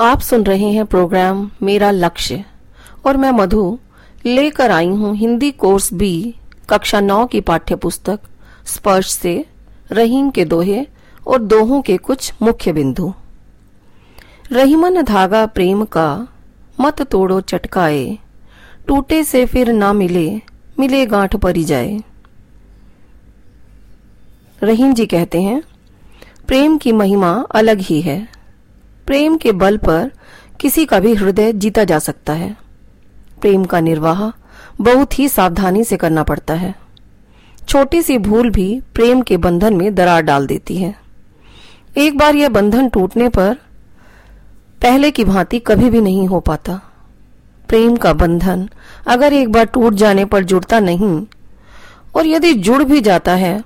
आप सुन रहे हैं प्रोग्राम मेरा लक्ष्य और मैं मधु लेकर आई हूँ हिंदी कोर्स बी, कक्षा नौ की पाठ्य पुस्तक स्पर्श से रहीम के दोहे और दोहों के कुछ मुख्य बिंदु। रहीमन धागा प्रेम का, मत तोड़ो चटकाए, टूटे से फिर ना मिले मिले गांठ परी जाए। रहीम जी कहते हैं, प्रेम की महिमा अलग ही है। प्रेम के बल पर किसी का भी हृदय जीता जा सकता है। प्रेम का निर्वाह बहुत ही सावधानी से करना पड़ता है। छोटी सी भूल भी प्रेम के बंधन में दरार डाल देती है। एक बार यह बंधन टूटने पर पहले की भांति कभी भी नहीं हो पाता। प्रेम का बंधन अगर एक बार टूट जाने पर जुड़ता नहीं और यदि जुड़ भी जाता है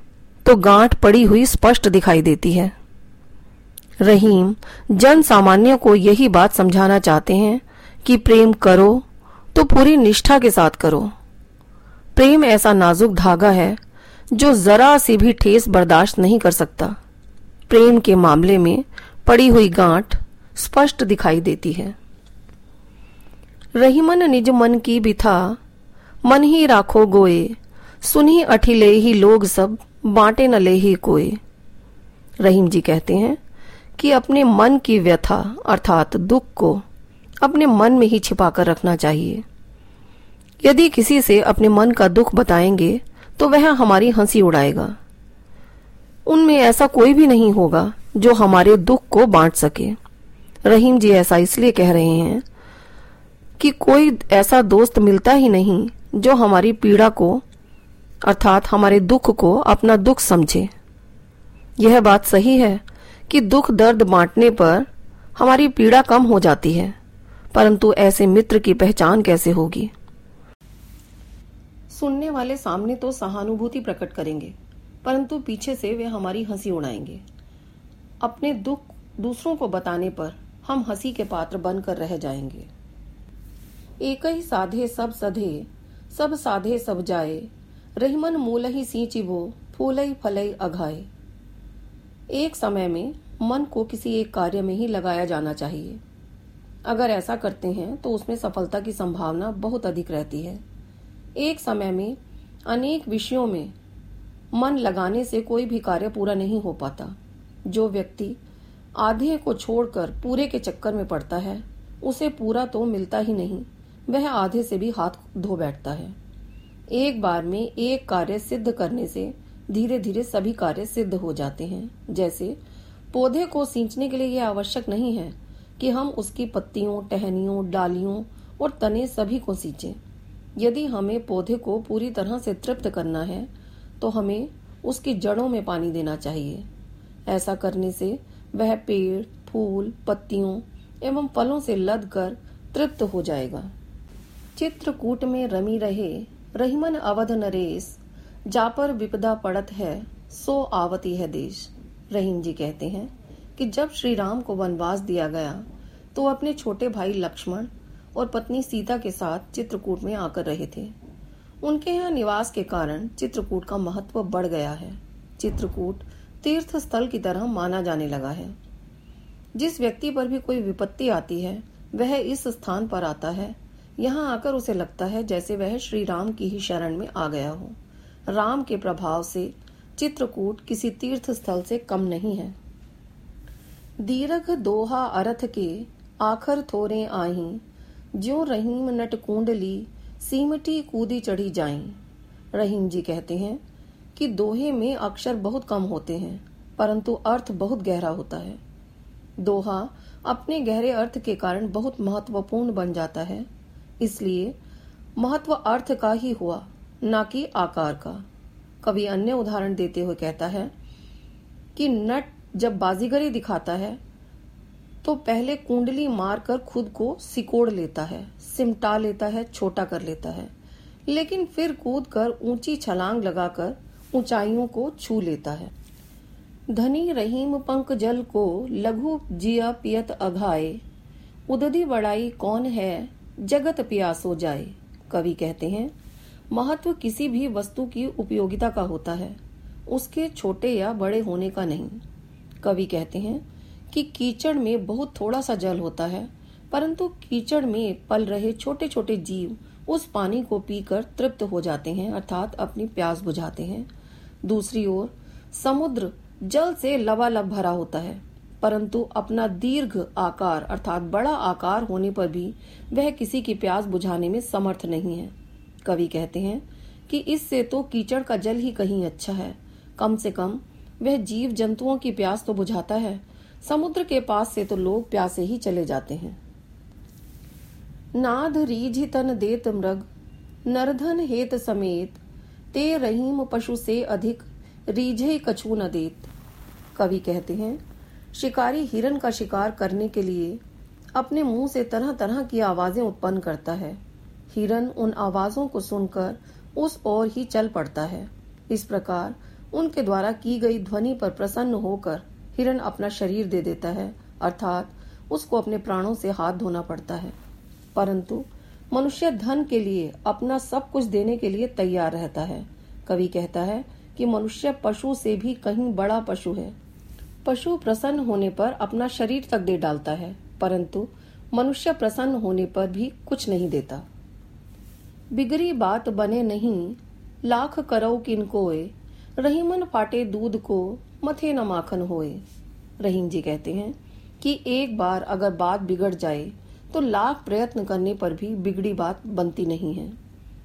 तो गांठ पड़ी हुई स्पष्ट दिखाई देती है। रहीम, जन सामान्य को यही बात समझाना चाहते हैं कि प्रेम करो तो पूरी निष्ठा के साथ करो। प्रेम ऐसा नाजुक धागा है जो जरा सी भी ठेस बर्दाश्त नहीं कर सकता। प्रेम के मामले में पड़ी हुई गांठ स्पष्ट दिखाई देती है। रहीमन निज मन की भी था, मन ही राखो गोए, सुनी अठिले ही लोग सब, बांटे न ले ही कोई रहीम जी कहते हैं कि अपने मन की व्यथा, अर्थात दुख को, अपने मन में ही छिपाकर रखना चाहिए। यदि किसी से अपने मन का दुख बताएँगे तो वह हमारी हँसी उड़ाएगा। उनमें ऐसा कोई भी नहीं होगा जो हमारे दुख को बांट सके। रहीम जी ऐसा इसलिए कह रहे हैं कि कोई ऐसा दोस्त मिलता ही नहीं जो हमारी पीड़ा को, अर्थात हमारे दुख को अपना दुख समझे। यह बात सही है कि दुख दर्द बांटने पर हमारी पीड़ा कम हो जाती है, परंतु ऐसे मित्र की पहचान कैसे होगी? सुनने वाले सामने तो सहानुभूति प्रकट करेंगे, परंतु पीछे से वे हमारी हँसी उड़ाएँगे। अपने दुख दूसरों को बताने पर हम हँसी के पात्र बनकर रह जाएँगे। एक ही साधे सब सधे, सब साधे सब जाए, रहीमन मूल ही सींचिबो फूलई फलई अघाए। एक समय में मन को किसी एक कार्य में ही लगाया जाना चाहिए। अगर ऐसा करते हैं तो उसमें सफलता की संभावना बहुत अधिक रहती है। एक समय में अनेक विषयों में मन लगाने से कोई भी कार्य पूरा नहीं हो पाता। जो व्यक्ति आधे को छोड़कर पूरे के चक्कर में पड़ता है, उसे पूरा तो मिलता ही नहीं, वह आधे से भी हाथ धो बैठता है। एक बार में एक कार्य सिद्ध करने से धीरे धीरे सभी कार्य सिद्ध हो जाते हैं। जैसे, पौधे को सींचने के लिए यह आवश्यक नहीं है कि हम उसकी पत्तियों, टहनियों, डालियों और तने सभी को सींचें। यदि हमें पौधे को पूरी तरह से तृप्त करना है तो हमें उसकी जड़ों में पानी देना चाहिए। ऐसा करने से वह पेड़, फूल, पत्तियों एवं फलों से लद कर तृप्त हो जाएगा। चित्रकूट में रमी रहे, रहीमन अवध नरेश जापर विपदा पड़त है, सो आवती है देश। रहीम जी कहते हैं कि जब श्री राम को वनवास दिया गया तो अपने छोटे भाई लक्ष्मण और पत्नी सीता के साथ चित्रकूट में आकर रहे थे। उनके यहाँ निवास के कारण चित्रकूट का महत्व बढ़ गया है। चित्रकूट तीर्थ स्थल की तरह माना जाने लगा है। जिस व्यक्ति पर भी कोई विपत्ति आती है, वह इस स्थान पर आता है। यहाँ आकर उसे लगता है जैसे वह श्री राम की ही शरण में आ गया हो। राम के प्रभाव से चित्रकूट किसी तीर्थ स्थल से कम नहीं है। दीर्घ दोहा अर्थ के आखर थोरे आही, ज्यो रहीम नट कुंडली सीमटी कूदी चढ़ी जाई। रहीम जी कहते हैं कि दोहे में अक्षर बहुत कम होते हैं, परंतु अर्थ बहुत गहरा होता है। दोहा अपने गहरे अर्थ के कारण बहुत महत्वपूर्ण बन जाता है, इसलिए महत्व अर्थ का ही हुआ। न कि आकार का। कभी अन्य उदाहरण देते हुए कहता है कि नट जब बाजीगरी दिखाता है तो पहले कुंडली मारकर खुद को सिकोड़ लेता है, सिमटा लेता है, छोटा कर लेता है। लेकिन फिर कूद कर ऊँची छलांग लगाकर ऊंचाइयों को छू लेता है। धनी रहीम पंक जल को लघु जिया पियत अघाए, उददी बड़ाई कौन है, जगत प्यासो जाए, कवि कहते हैं। महत्व किसी भी वस्तु की उपयोगिता का होता है। उसके छोटे या बड़े होने का नहीं। कवि कहते हैं कि कीचड़ में बहुत थोड़ा सा जल होता है, परंतु कीचड़ में पल रहे छोटे छोटे जीव उस पानी को पीकर तृप्त हो जाते हैं, अर्थात अपनी प्यास बुझाते हैं। दूसरी ओर, समुद्र जल से लबालब भरा होता है, परंतु अपना दीर्घ आकार, अर्थात बड़ा आकार होने पर भी वह किसी की प्यास बुझाने में समर्थ नहीं है। कवि कहते हैं कि इससे तो कीचड़ का जल ही कहीं अच्छा है। कम से कम, वह जीव जंतुओं की प्यास तो बुझाता है। समुद्र के पास से तो लोग प्यासे ही चले जाते हैं। नाद रीझ तन देत मृग, नरधन हेत समेत, ते रहीम पशु से अधिक, रीझे कछु न देत। कवि कहते हैं, शिकारी हिरन का शिकार करने के लिए अपने मुँह से तरह तरह की आवाज़ें उत्पन्न करता है। हिरन उन आवाजों को सुनकर उस ओर ही चल पड़ता है। इस प्रकार उनके द्वारा की गई ध्वनि पर प्रसन्न होकर हिरन अपना शरीर दे देता है, अर्थात उसको अपने प्राणों से हाथ धोना पड़ता है। परंतु मनुष्य धन के लिए अपना सब कुछ देने के लिए तैयार रहता है। कवि कहता है कि मनुष्य पशु से भी कहीं बड़ा पशु है। पशु प्रसन्न होने पर अपना शरीर तक दे डालता है, परंतु मनुष्य प्रसन्न होने पर भी कुछ नहीं देता। बिगड़ी बात बने नहीं, लाख करो किनकोए रहीमन फाटे दूध को मथे न माखन होए। रहीम जी कहते हैं कि एक बार अगर बात बिगड़ जाए तो लाख प्रयत्न करने पर भी बिगड़ी बात बनती नहीं है।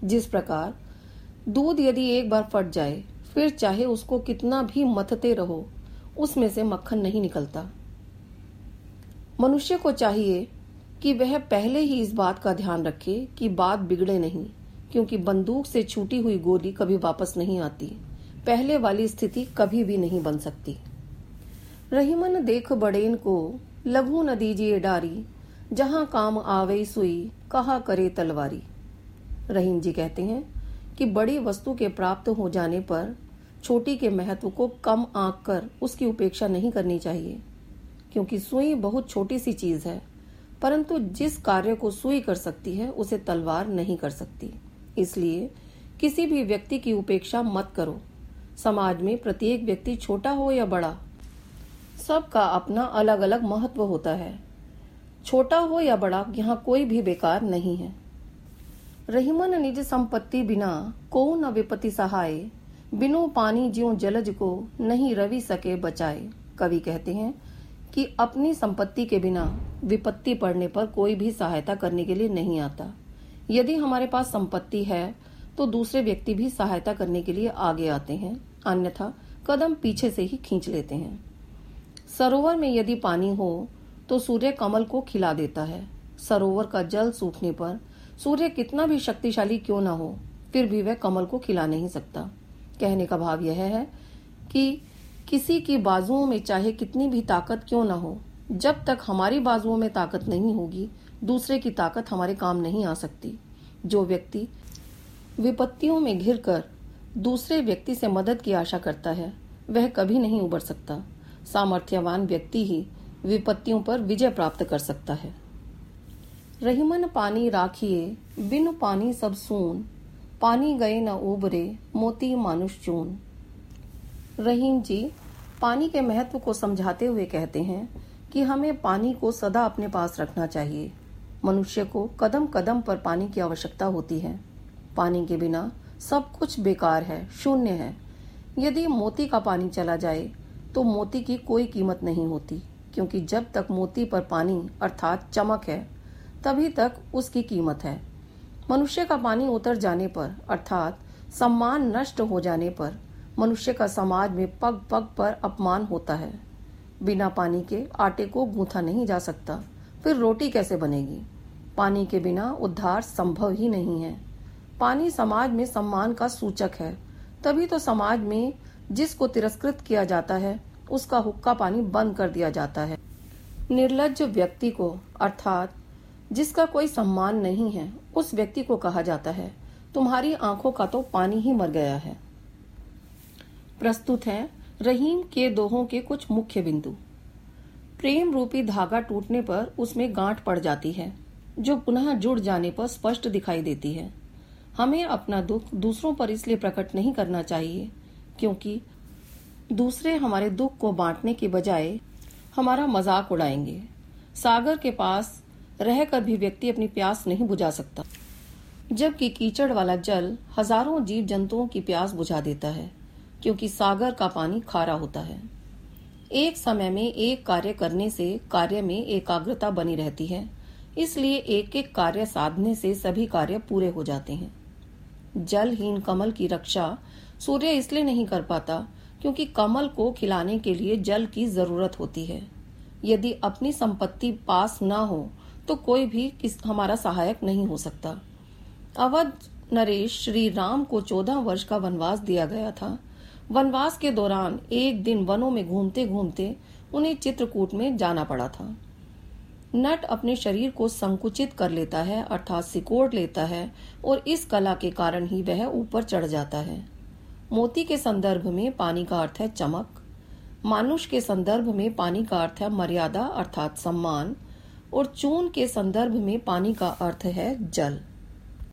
जिस प्रकार दूध यदि एक बार फट जाए, फिर चाहे उसको कितना भी मथते रहो, उसमें से मक्खन नहीं निकलता। मनुष्य को चाहिए कि वह पहले ही इस बात का ध्यान रखे कि बात बिगड़े नहीं। क्योंकि बंदूक से छूटी हुई गोली कभी वापस नहीं आती। पहले वाली स्थिति कभी भी नहीं बन सकती। रहीमन देख बड़ेन को, लघु न दीजिए डारी, जहाँ काम आवे सुई, कहा करे तलवारी? रहीम जी कहते हैं कि बड़ी वस्तु के प्राप्त हो जाने पर छोटी के महत्व को कम आंक कर उसकी उपेक्षा नहीं करनी चाहिए, क्योंकि सुई बहुत छोटी सी चीज़ है, परंतु जिस कार्य को सुई कर सकती है, उसे तलवार नहीं कर सकती। इसलिए किसी भी व्यक्ति की उपेक्षा मत करो। समाज में प्रत्येक व्यक्ति छोटा हो या बड़ा, सबका अपना अलग अलग महत्व होता है। छोटा हो या बड़ा, यहाँ कोई भी बेकार नहीं है। रहीमन निज संपत्ति बिना को न विपत्ति सहाय, बिनु पानी ज्यो जलज को नहीं रवि सके बचाए। कवि कहते हैं कि अपनी संपत्ति के बिना विपत्ति पड़ने पर कोई भी सहायता करने के लिए नहीं आता। यदि हमारे पास संपत्ति है तो दूसरे व्यक्ति भी सहायता करने के लिए आगे आते हैं, अन्यथा कदम पीछे से ही खींच लेते हैं। सरोवर में यदि पानी हो तो सूर्य कमल को खिला देता है। सरोवर का जल सूखने पर सूर्य कितना भी शक्तिशाली क्यों ना हो, फिर भी वह कमल को खिला नहीं सकता। कहने का भाव यह है कि किसी की बाजुओं में चाहे कितनी भी ताकत क्यों ना हो, जब तक हमारी बाजुओं में ताकत नहीं होगी दूसरे की ताकत हमारे काम नहीं आ सकती। जो व्यक्ति विपत्तियों में घिर कर दूसरे व्यक्ति से मदद की आशा करता है, वह कभी नहीं उबर सकता। सामर्थ्यवान व्यक्ति ही विपत्तियों पर विजय प्राप्त कर सकता है। रहीमन पानी राखिए, बिन पानी सब सून, पानी गए न उबरे, मोती मानुष चून। रहीम जी पानी के महत्व को समझाते हुए कहते हैं कि हमें पानी को सदा अपने पास रखना चाहिए। मनुष्य को कदम कदम पर पानी की आवश्यकता होती है। पानी के बिना सब कुछ बेकार है, शून्य है। यदि मोती का पानी चला जाए तो मोती की कोई कीमत नहीं होती, क्योंकि जब तक मोती पर पानी अर्थात चमक है, तभी तक उसकी कीमत है। मनुष्य का पानी उतर जाने पर, अर्थात सम्मान नष्ट हो जाने पर, मनुष्य का समाज में पग पग पर अपमान होता है। बिना पानी के आटे को गूंथा नहीं जा सकता। फिर रोटी कैसे बनेगी? पानी के बिना उद्धार संभव ही नहीं है। पानी समाज में सम्मान का सूचक है। तभी तो समाज में जिसको तिरस्कृत किया जाता है, उसका हुक्का पानी बंद कर दिया जाता है। निर्लज व्यक्ति को, अर्थात जिसका कोई सम्मान नहीं है, उस व्यक्ति को कहा जाता है, तुम्हारी आँखों का तो पानी ही मर गया है। प्रस्तुत है रहीम के दोहों के कुछ मुख्य बिंदु। प्रेम रूपी धागा टूटने पर उसमें गांठ पड़ जाती है, जो पुनः जुड़ जाने पर स्पष्ट दिखाई देती है। हमें अपना दुख दूसरों पर इसलिए प्रकट नहीं करना चाहिए, क्योंकि दूसरे हमारे दुख को बांटने के बजाय हमारा मज़ाक उड़ाएँगे। सागर के पास रहकर भी व्यक्ति अपनी प्यास नहीं बुझा सकता, जबकि कीचड़ वाला जल हज़ारों जीव जंतुओं की प्यास बुझा देता है, क्योंकि सागर का पानी खारा होता है। एक समय में एक कार्य करने से कार्य में एकाग्रता बनी रहती है। इसलिए एक एक कार्य साधने से सभी कार्य पूरे हो जाते हैं। जलहीन कमल की रक्षा सूर्य इसलिए नहीं कर पाता क्योंकि कमल को खिलाने के लिए जल की ज़रूरत होती है। यदि अपनी संपत्ति पास न हो तो कोई भी किस, हमारा सहायक नहीं हो सकता। अवध नरेश श्री राम को चौदह वर्ष का वनवास दिया गया था। वनवास के दौरान एक दिन वनों में घूमते घूमते उन्हें चित्रकूट में जाना पड़ा था। नट अपने शरीर को संकुचित कर लेता है अर्थात सिकोड़ लेता है और इस कला के कारण ही वह ऊपर चढ़ जाता है। मोती के संदर्भ में पानी का अर्थ है चमक, मानुष के संदर्भ में पानी का अर्थ है मर्यादा अर्थात सम्मान, और चून के संदर्भ में पानी का अर्थ है जल।